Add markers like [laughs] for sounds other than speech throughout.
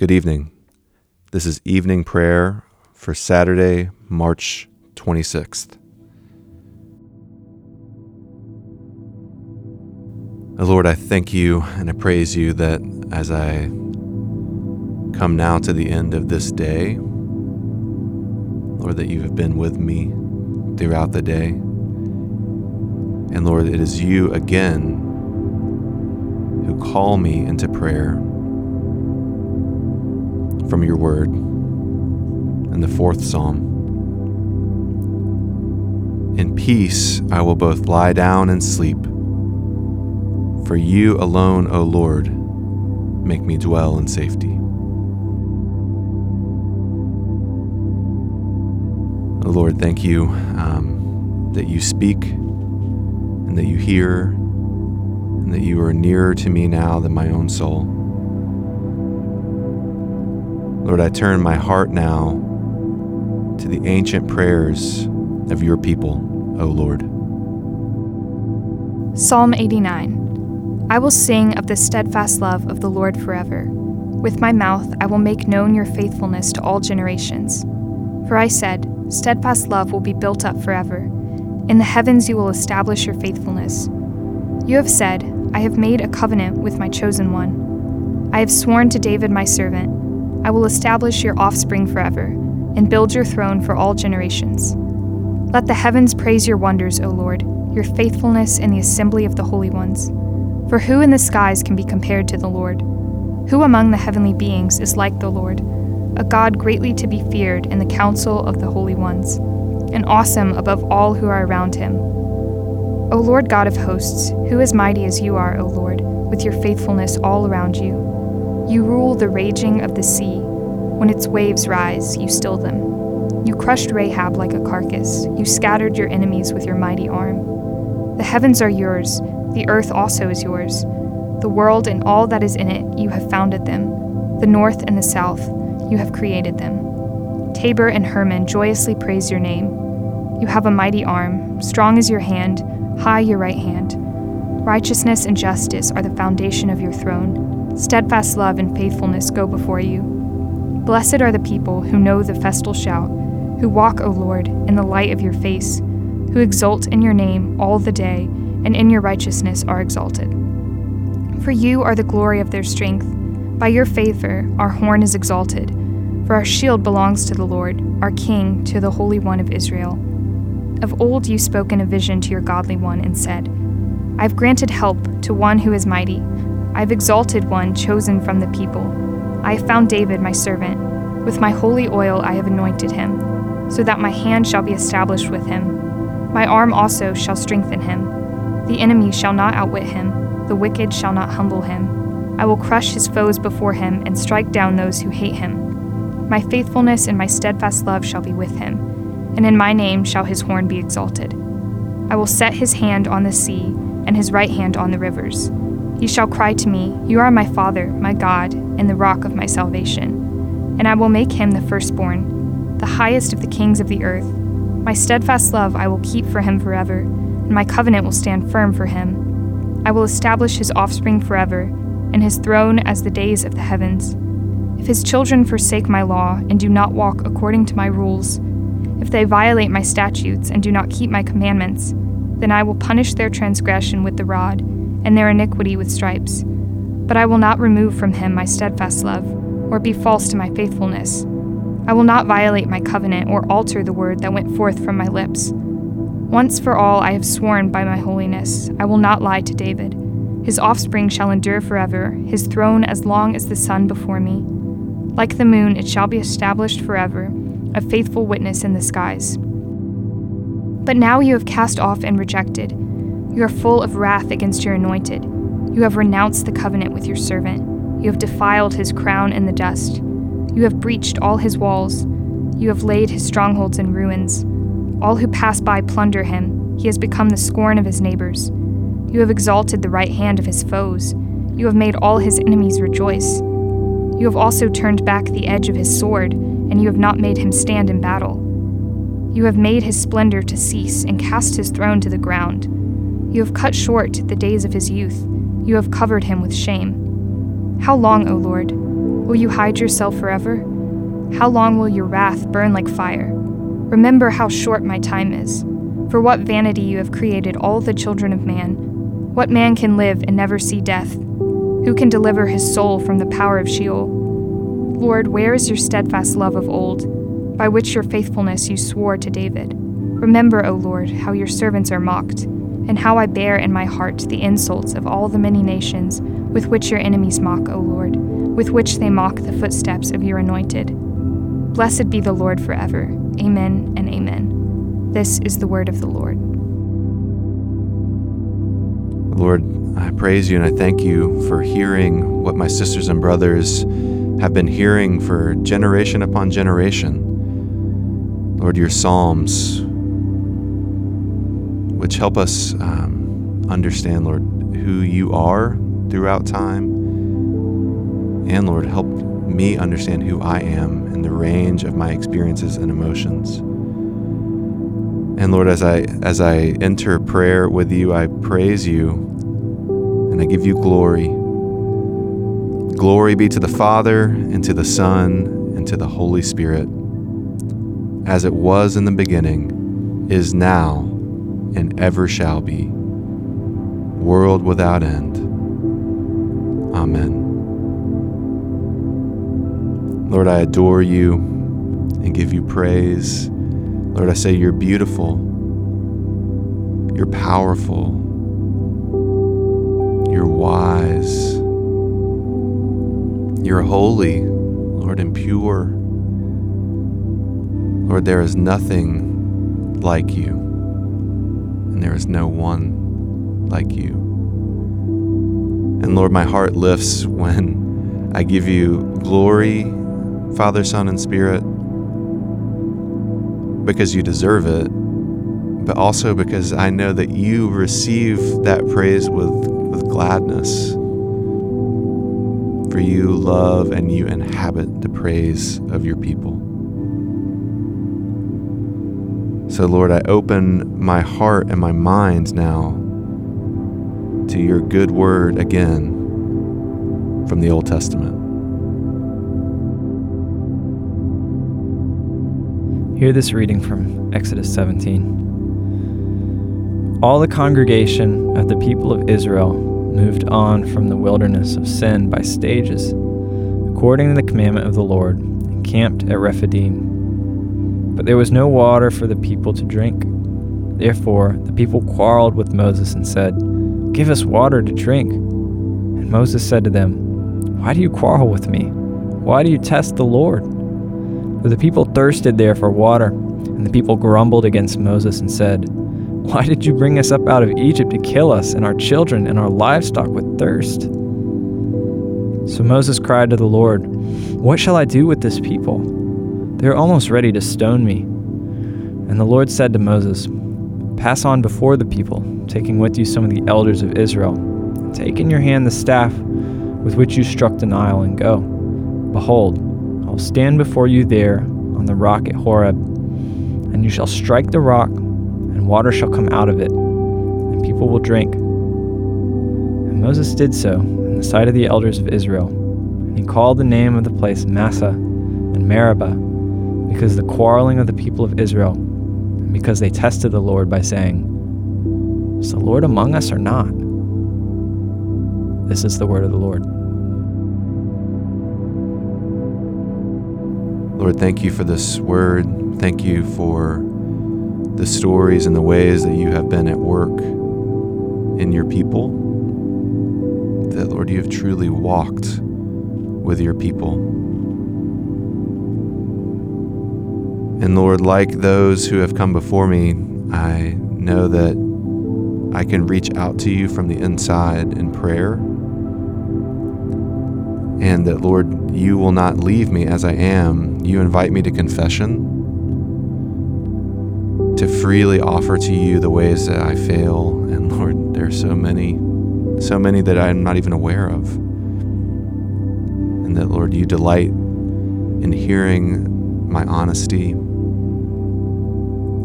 Good evening. This is evening prayer for Saturday, March 26th. Lord, I thank you and I praise you that as I come now to the end of this day, Lord, that you have been with me throughout the day. And Lord, it is you again who call me into prayer from your word in the fourth psalm. In peace I will both lie down and sleep. For you alone, O Lord, make me dwell in safety. Lord, thank you um, that you speak and that you hear and that you are nearer to me now than my own soul. Lord, I turn my heart now to the ancient prayers of your people, O Lord. Psalm 89 I will sing of the steadfast love of the Lord forever. With my mouth I will make known your faithfulness to all generations. For I said, Steadfast love will be built up forever. In the heavens you will establish your faithfulness. You have said, I have made a covenant with my chosen one. I have sworn to David my servant I will establish your offspring forever, and build your throne for all generations. Let the heavens praise your wonders, O Lord, your faithfulness in the assembly of the holy ones. For who in the skies can be compared to the Lord? Who among the heavenly beings is like the Lord? A God greatly to be feared in the council of the holy ones, and awesome above all who are around him. O Lord God of hosts, who is mighty as you are, O Lord, with your faithfulness all around you? You rule the raging of the sea. When its waves rise, you still them. You crushed Rahab like a carcass. You scattered your enemies with your mighty arm. The heavens are yours, the earth also is yours. The world and all that is in it, you have founded them. The north and the south, you have created them. Tabor and Hermon joyously praise your name. You have a mighty arm, strong is your hand, high your right hand. Righteousness and justice are the foundation of your throne. Steadfast love and faithfulness go before you. Blessed are the people who know the festal shout, who walk, O Lord, in the light of your face, who exult in your name all the day, and in your righteousness are exalted. For you are the glory of their strength. By your favor, our horn is exalted. For our shield belongs to the Lord, our King, to the Holy One of Israel. Of old you spoke in a vision to your godly one and said, I have granted help to one who is mighty. I have exalted one chosen from the people. I have found David, my servant. With my holy oil I have anointed him, so that my hand shall be established with him. My arm also shall strengthen him. The enemy shall not outwit him, the wicked shall not humble him. I will crush his foes before him and strike down those who hate him. My faithfulness and my steadfast love shall be with him, and in my name shall his horn be exalted. I will set his hand on the sea and his right hand on the rivers. He shall cry to me, You are my Father, my God, and the rock of my salvation. And I will make him the firstborn, the highest of the kings of the earth. My steadfast love I will keep for him forever, and my covenant will stand firm for him. I will establish his offspring forever, and his throne as the days of the heavens. If his children forsake my law and do not walk according to my rules, if they violate my statutes and do not keep my commandments, then I will punish their transgression with the rod and their iniquity with stripes. But I will not remove from him my steadfast love, or be false to my faithfulness. I will not violate my covenant or alter the word that went forth from my lips. Once for all I have sworn by my holiness, I will not lie to David. His offspring shall endure forever, his throne as long as the sun before me. Like the moon, it shall be established forever, a faithful witness in the skies. But now you have cast off and rejected you are full of wrath against your anointed. You have renounced the covenant with your servant. You have defiled his crown in the dust. You have breached all his walls. You have laid his strongholds in ruins. All who pass by plunder him. He has become the scorn of his neighbors. You have exalted the right hand of his foes. You have made all his enemies rejoice. You have also turned back the edge of his sword, and you have not made him stand in battle. You have made his splendor to cease and cast his throne to the ground. You have cut short the days of his youth. You have covered him with shame. How long, O Lord? Will you hide yourself forever? How long will your wrath burn like fire? Remember how short my time is. For what vanity you have created all the children of man. What man can live and never see death? Who can deliver his soul from the power of Sheol? Lord, where is your steadfast love of old, by which your faithfulness you swore to David? Remember, O Lord, how your servants are mocked, and how I bear in my heart the insults of all the many nations with which your enemies mock, O Lord, with which they mock the footsteps of your anointed. Blessed be the Lord forever. Amen and amen. This is the word of the Lord. Lord, I praise you and I thank you for hearing what my sisters and brothers have been hearing for generation upon generation. Lord, your Psalms, which help us um, understand, Lord, who you are throughout time. And Lord, help me understand who I am and the range of my experiences and emotions. And Lord, as I as I enter prayer with you, I praise you and I give you glory. Glory be to the Father and to the Son and to the Holy Spirit, as it was in the beginning, is now, and ever shall be, world without end. Amen. Lord, I adore you and give you praise. Lord, I say you're beautiful, you're powerful, you're wise, you're holy, Lord, and pure. Lord, there is nothing like you, and there is no one like you. And Lord, my heart lifts when I give you glory, Father, Son, and Spirit, because you deserve it, but also because I know that you receive that praise with, with gladness. For you love and you inhabit the praise of your people. So, Lord, I open my heart and my mind now to your good word again from the Old Testament. Hear this reading from Exodus 17. All the congregation of the people of Israel moved on from the wilderness of Sin by stages, according to the commandment of the Lord, and camped at Rephidim. But there was no water for the people to drink. Therefore, the people quarreled with Moses and said, Give us water to drink. And Moses said to them, Why do you quarrel with me? Why do you test the Lord? For the people thirsted there for water, and the people grumbled against Moses and said, Why did you bring us up out of Egypt to kill us and our children and our livestock with thirst? So Moses cried to the Lord, What shall I do with this people? They are almost ready to stone me. And the Lord said to Moses, Pass on before the people, taking with you some of the elders of Israel, take in your hand the staff with which you struck the Nile, and go. Behold, I will stand before you there on the rock at Horeb, and you shall strike the rock, and water shall come out of it, and people will drink. And Moses did so in the sight of the elders of Israel, and he called the name of the place Massah and Meribah, because the quarreling of the people of Israel, and because they tested the Lord by saying, Is the Lord among us or not? This is the word of the Lord. Lord, thank you for this word. Thank you for the stories and the ways that you have been at work in your people. That, Lord, you have truly walked with your people. And Lord, like those who have come before me, I know that I can reach out to you from the inside in prayer. And that, Lord, you will not leave me as I am. You invite me to confession, to freely offer to you the ways that I fail. And Lord, there are so many, so many that I'm not even aware of. And that, Lord, you delight in hearing my honesty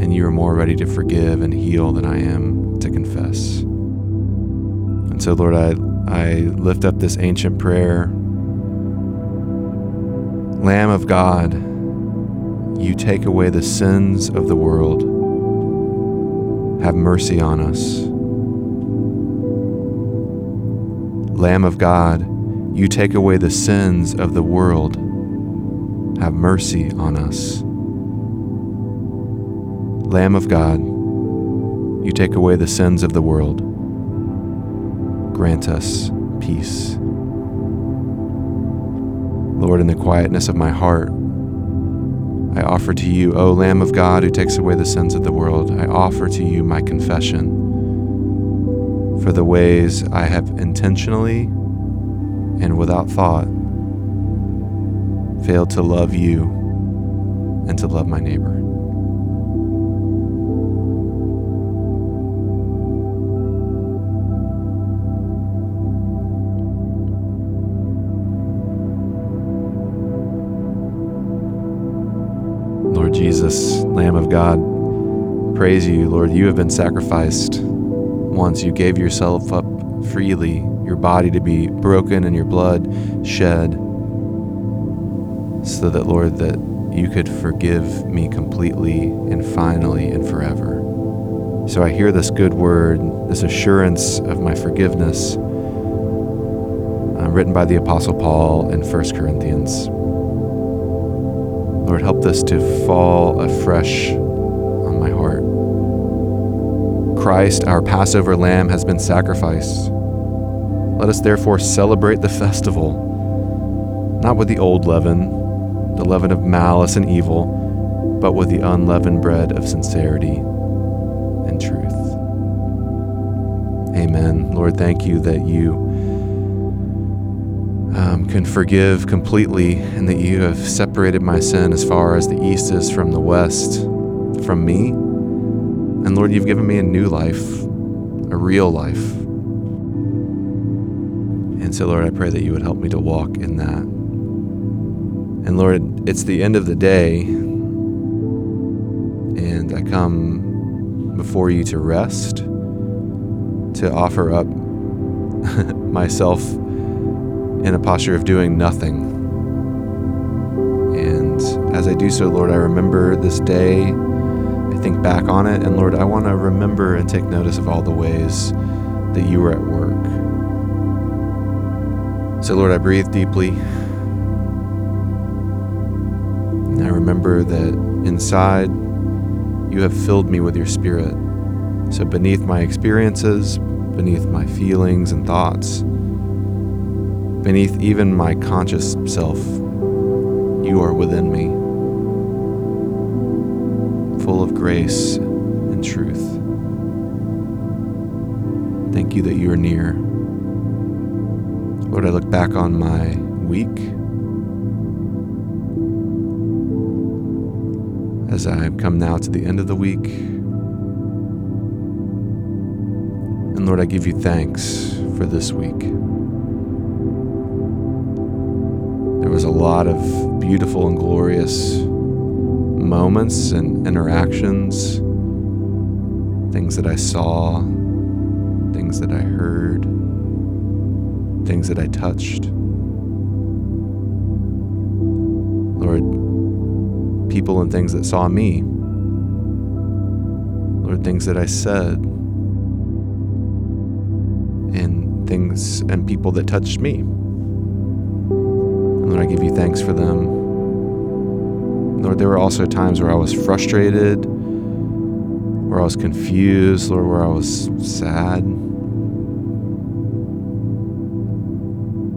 and you are more ready to forgive and heal than I am to confess. And so, Lord, I, I lift up this ancient prayer Lamb of God, you take away the sins of the world. Have mercy on us. Lamb of God, you take away the sins of the world. Have mercy on us. Lamb of God, you take away the sins of the world. Grant us peace. Lord, in the quietness of my heart, I offer to you, O Lamb of God who takes away the sins of the world, I offer to you my confession for the ways I have intentionally and without thought failed to love you and to love my neighbor. Jesus, Lamb of God, praise you, Lord. You have been sacrificed once. You gave yourself up freely, your body to be broken and your blood shed, so that, Lord, that you could forgive me completely and finally and forever. So I hear this good word, this assurance of my forgiveness, uh, written by the Apostle Paul in 1 Corinthians. Lord, help this to fall afresh on my heart. Christ, our Passover lamb, has been sacrificed. Let us therefore celebrate the festival, not with the old leaven, the leaven of malice and evil, but with the unleavened bread of sincerity and truth. Amen. Lord, thank you that you um, can forgive completely and that you have separated my sin as far as the east is from the west from me. And Lord, you've given me a new life, a real life. And so, Lord, I pray that you would help me to walk in that. And Lord, it's the end of the day, and I come before you to rest, to offer up [laughs] myself in a posture of doing nothing. And as I do so, Lord, I remember this day. I think back on it, and Lord, I want to remember and take notice of all the ways that you were at work. So, Lord, I breathe deeply. And I remember that inside you have filled me with your spirit. So, beneath my experiences, beneath my feelings and thoughts, beneath even my conscious self, you are within me, full of grace and truth. Thank you that you are near. Lord, I look back on my week as I come now to the end of the week. And Lord, I give you thanks for this week. Was a lot of beautiful and glorious moments and interactions, things that I saw, things that I heard, things that I touched. Lord, people and things that saw me. Lord, things that I said. And things and people that touched me. And Lord, I give you thanks for them. Lord, there were also times where I was frustrated, where I was confused, Lord, where I was sad.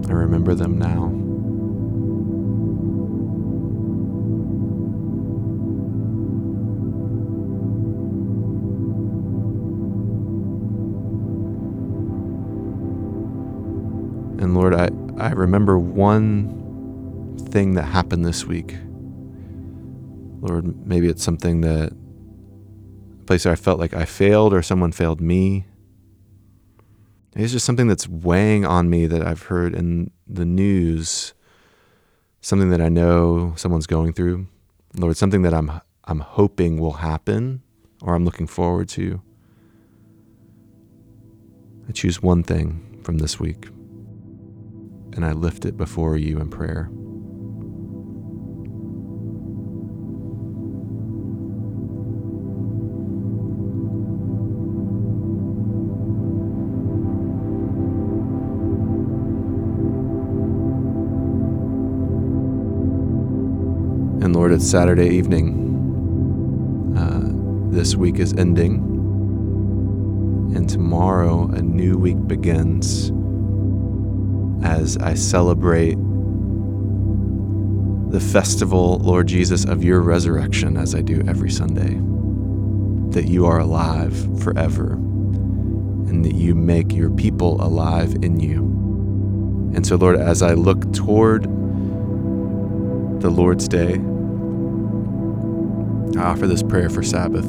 I remember them now. And Lord, I, I remember one thing that happened this week. Lord, maybe it's something that, a place where I felt like I failed or someone failed me. It's just something that's weighing on me that I've heard in the news, something that I know someone's going through. Lord, something that I'm I'm hoping will happen or I'm looking forward to. I choose one thing from this week and I lift it before you in prayer. Lord, it's Saturday evening. Uh, this week is ending, and tomorrow a new week begins as I celebrate the festival, Lord Jesus, of your resurrection, as I do every Sunday. That you are alive forever, and that you make your people alive in you. And so, Lord, as I look toward the Lord's Day, I offer this prayer for Sabbath.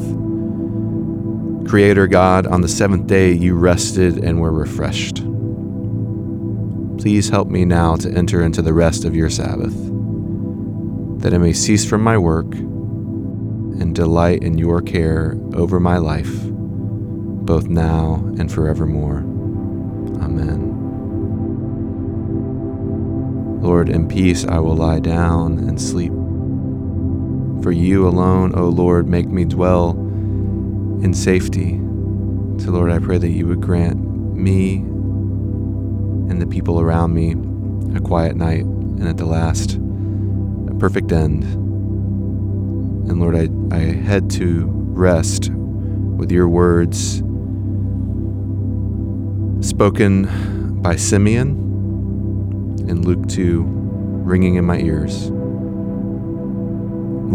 Creator God, on the seventh day you rested and were refreshed. Please help me now to enter into the rest of your Sabbath, that I may cease from my work and delight in your care over my life, both now and forevermore. Amen. Lord, in peace I will lie down and sleep. For you alone, O Lord, make me dwell in safety. So, Lord, I pray that you would grant me and the people around me a quiet night, and at the last, a perfect end. And Lord, I, I head to rest with your words spoken by Simeon in Luke 2 ringing in my ears.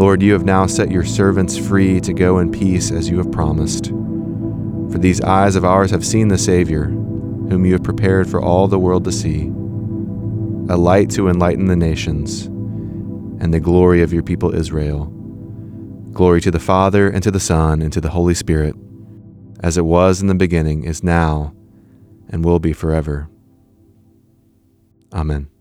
Lord, you have now set your servants free to go in peace as you have promised. For these eyes of ours have seen the Savior whom you have prepared for all the world to see, a light to enlighten the nations, and the glory of your people Israel. Glory to the Father, and to the Son, and to the Holy Spirit, as it was in the beginning, is now, and will be forever. Amen.